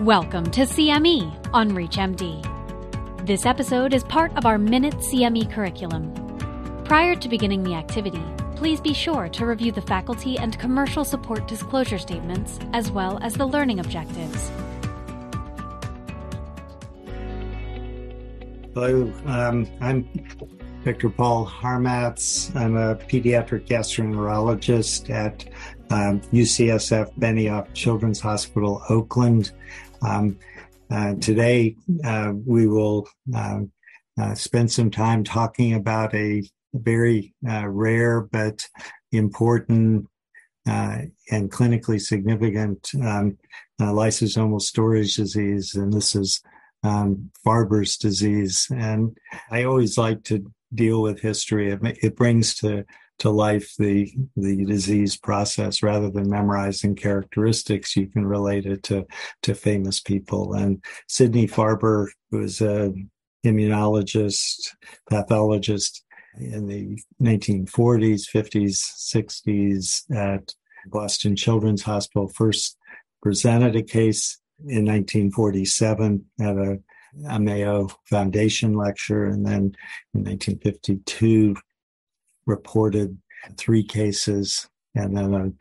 Welcome to CME on ReachMD. This episode is part of our Minute CME curriculum. Prior to beginning the activity, please be sure to review the faculty and commercial support disclosure statements as well as the learning objectives. Hello, um, I'm Dr. Paul Harmatz. I'm a pediatric gastroenterologist at um, UCSF Benioff Children's Hospital, Oakland. Um, uh, today, uh, we will um, uh, spend some time talking about a very uh, rare but important uh, and clinically significant um, lysosomal storage disease, and this is um, Farber's disease. And I always like to deal with history. It, it brings to to life the the disease process. Rather than memorizing characteristics you can relate it to to famous people. And sidney farber who was a immunologist pathologist in the 1940s 50s 60s at boston children's hospital first presented a case in 1947 at a, a mayo foundation lecture. And then in 1952 reported three cases and then a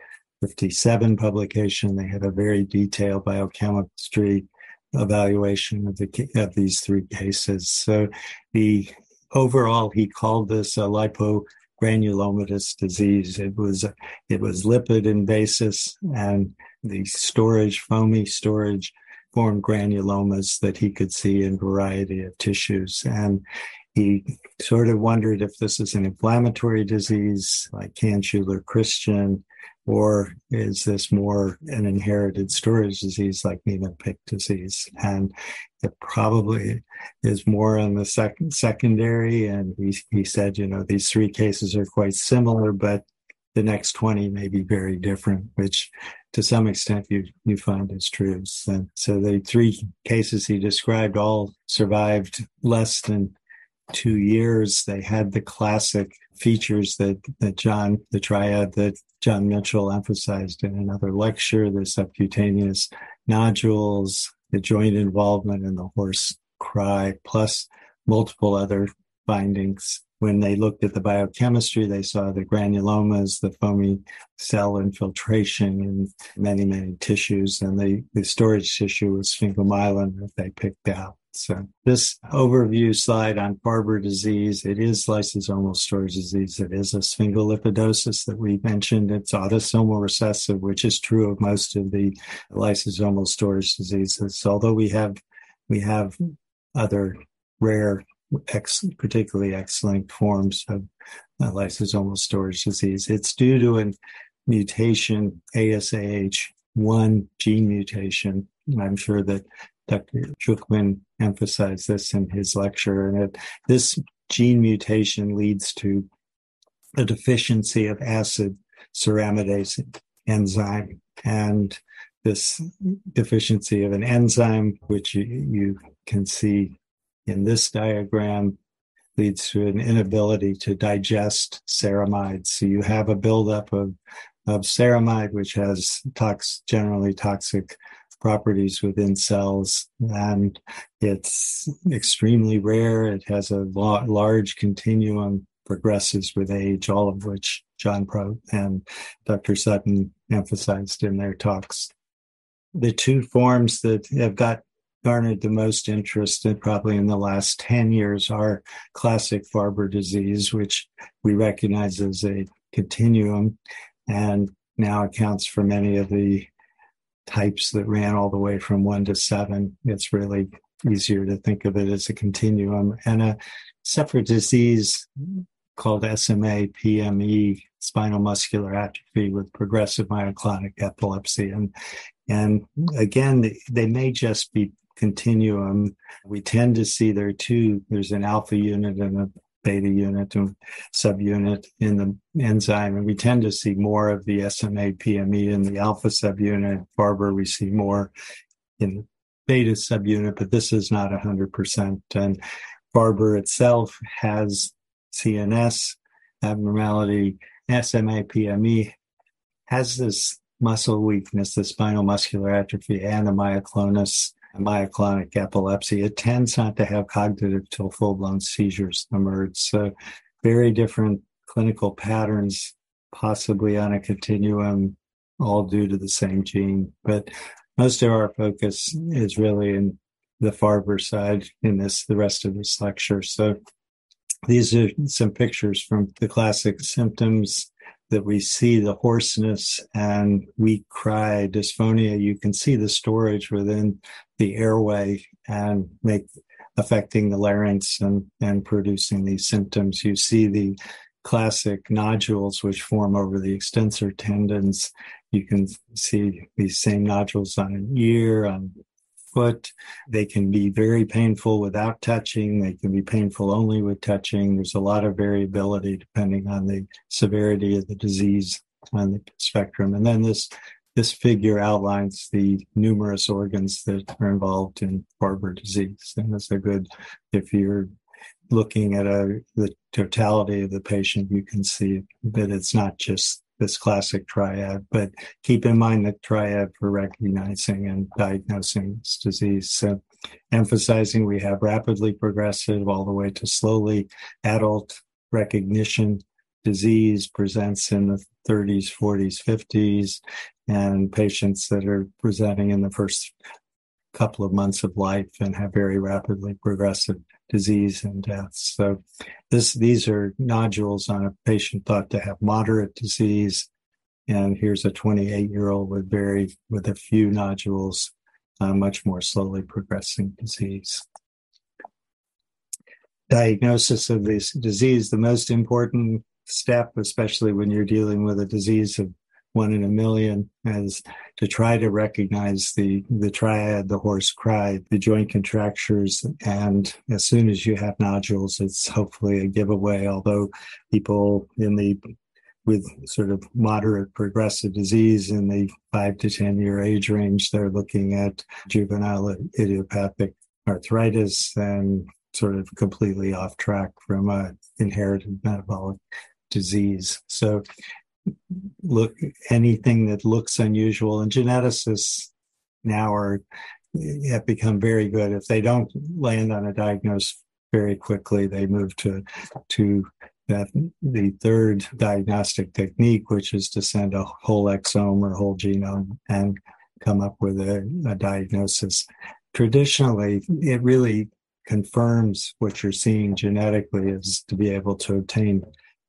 57 publication. They had a very detailed biochemistry evaluation of the of these three cases. So the overall, he called this a lipogranulomatous disease. It was it was lipid invasive, and the storage, foamy storage, formed granulomas that he could see in variety of tissues. And he sort of wondered if this is an inflammatory disease like Hand-Schüller-Christian, or is this more an inherited storage disease like Niemann-Pick disease? And it probably is more on the second secondary. And he, he said, you know, these three cases are quite similar, but the next 20 may be very different, which to some extent you, you find is true. So, so the three cases he described all survived less than two years, they had the classic features that, that John, the triad that John Mitchell emphasized in another lecture, the subcutaneous nodules, the joint involvement in the hoarse cry, plus multiple other findings. When they looked at the biochemistry, they saw the granulomas, the foamy cell infiltration in many, many tissues, and the, the storage tissue was sphingomyelin that they picked out. So this overview slide on Farber disease, it is lysosomal storage disease. It is a sphingolipidosis that we mentioned. It's autosomal recessive, which is true of most of the lysosomal storage diseases. Although we have we have other rare, ex, particularly X-linked forms of uh, lysosomal storage disease. It's due to a mutation, ASAH1 gene mutation. I'm sure that Dr. Chookwan emphasized this in his lecture, and it, this gene mutation leads to a deficiency of acid ceramidase enzyme. And this deficiency of an enzyme, which you, you can see in this diagram, leads to an inability to digest ceramides. So you have a buildup of, of ceramide, which has tox, generally toxic properties within cells and it's extremely rare. It has a large continuum progresses with age, all of which John Pro and Dr. Sutton emphasized in their talks. The two forms that have got garnered the most interest in probably in the last 10 years are classic Farber disease, which we recognize as a continuum and now accounts for many of the types that ran all the way from one to seven. It's really easier to think of it as a continuum. And a separate disease called SMA PME, spinal muscular atrophy with progressive myoclonic epilepsy. And, and again, they, may just be continuum. We tend to see there two, there's an alpha unit and a beta unit and subunit in the enzyme. And we tend to see more of the SMA PME in the alpha subunit. Farber, we see more in beta subunit, but this is not 100%. And Farber itself has CNS abnormality. SMA PME has this muscle weakness, the spinal muscular atrophy, and the myoclonus, myoclonic epilepsy, it tends not to have cognitive till full blown seizures emerge. So, very different clinical patterns, possibly on a continuum, all due to the same gene. But most of our focus is really in the Farber side in this, the rest of this lecture. So, these are some pictures from the classic symptoms that we see the hoarseness and weak cry, dysphonia. You can see the storage within the airway and make affecting the larynx and, and producing these symptoms. You see the classic nodules which form over the extensor tendons. You can see these same nodules on an ear, on foot. They can be very painful without touching. They can be painful only with touching. There's a lot of variability depending on the severity of the disease on the spectrum. And then this this figure outlines the numerous organs that are involved in Farber disease. And it's a good, if you're looking at a, the totality of the patient, you can see that it's not just this classic triad, but keep in mind the triad for recognizing and diagnosing this disease. So emphasizing we have rapidly progressive all the way to slowly adult recognition disease presents in the 30s, 40s, 50s, and patients that are presenting in the first couple of months of life and have very rapidly progressive disease and deaths. So this, these are nodules on a patient thought to have moderate disease. And here's a 28 year old with very, with a few nodules, uh, much more slowly progressing disease. Diagnosis of this disease, the most important step, especially when you're dealing with a disease of one in a million as to try to recognize the the triad the hoarse cry the joint contractures and as soon as you have nodules it's hopefully a giveaway although people in the with sort of moderate progressive disease in the five to 10 year age range, they're looking at juvenile idiopathic arthritis and sort of completely off track from a inherited metabolic disease. So look anything that looks unusual and geneticists now are have become very good. If they don't land on a diagnosis very quickly they move to to that the third diagnostic technique which is to send a whole exome or whole genome and come up with a, a diagnosis. Traditionally it really confirms what you're seeing genetically is to be able to obtain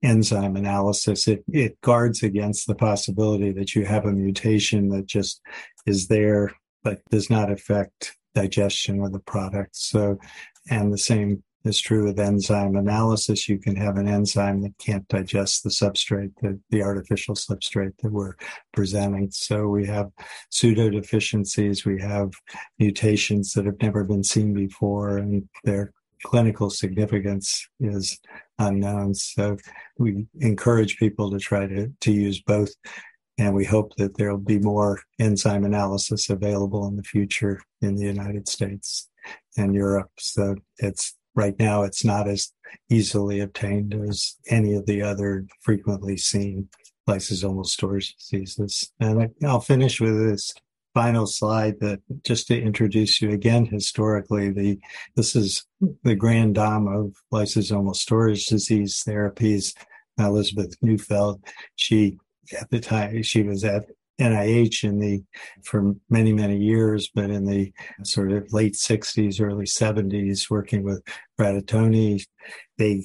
enzyme analysis, it, it guards against the possibility that you have a mutation that just is there but does not affect digestion of the product. So, and the same is true with enzyme analysis. You can have an enzyme that can't digest the substrate, the, the artificial substrate that we're presenting. So we have pseudo deficiencies, we have mutations that have never been seen before, and their clinical significance is unknown. So we encourage people to try to, to use both. And we hope that there'll be more enzyme analysis available in the future in the United States and Europe. So it's right now, it's not as easily obtained as any of the other frequently seen lysosomal storage diseases. And I'll finish with this final slide that just to introduce you again historically the this is the grand dame of lysosomal storage disease therapies elizabeth neufeld. She at the time she was at NIH in the for many many years, but in the sort of late 60s, early 70s, working with Fratantoni, they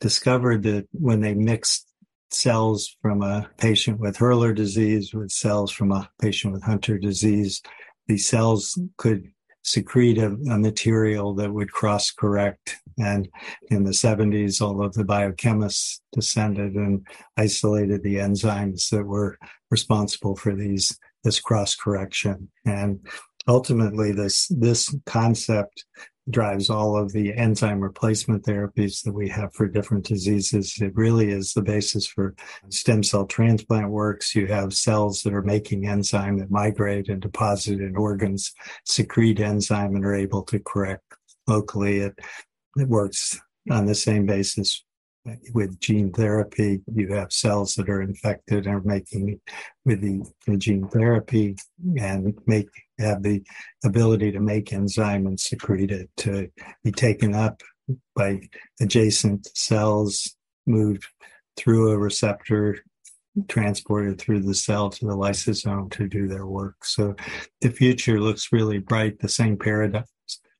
discovered that when they mixed cells from a patient with Hurler disease with cells from a patient with Hunter disease. These cells could secrete a, a material that would cross correct. And in the 70s, all of the biochemists descended and isolated the enzymes that were responsible for these this cross correction. And ultimately this this concept drives all of the enzyme replacement therapies that we have for different diseases. It really is the basis for stem cell transplant works. You have cells that are making enzyme that migrate and deposit in organs, secrete enzyme, and are able to correct locally. It, it works on the same basis with gene therapy, you have cells that are infected and are making with the, the, gene therapy and make have the ability to make enzyme and secrete it to be taken up by adjacent cells, moved through a receptor, transported through the cell to the lysosome to do their work. So the future looks really bright. The same paradigms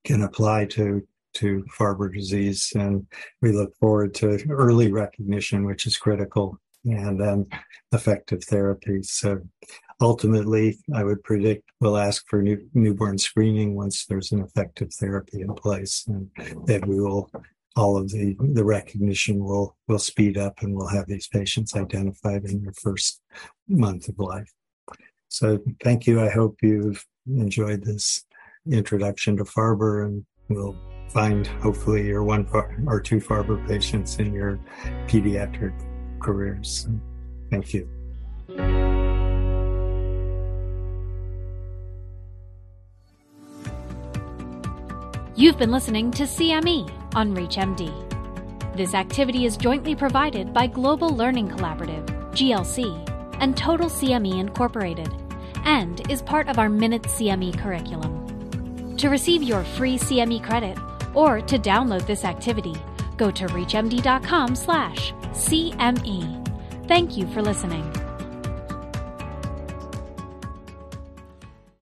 can apply to to Farber disease. And we look forward to early recognition, which is critical, and then effective therapy. So ultimately, I would predict we'll ask for new, newborn screening once there's an effective therapy in place, and then we will. All of the, the recognition will will speed up, and we'll have these patients identified in their first month of life. So, thank you. I hope you've enjoyed this introduction to Farber, and we'll find hopefully your one or two Farber patients in your pediatric careers. Thank you. You've been listening to CME on ReachMD. This activity is jointly provided by Global Learning Collaborative, GLC, and Total CME Incorporated, and is part of our Minute CME curriculum. To receive your free CME credit, or to download this activity, go to reachmd.com/cme. Thank you for listening.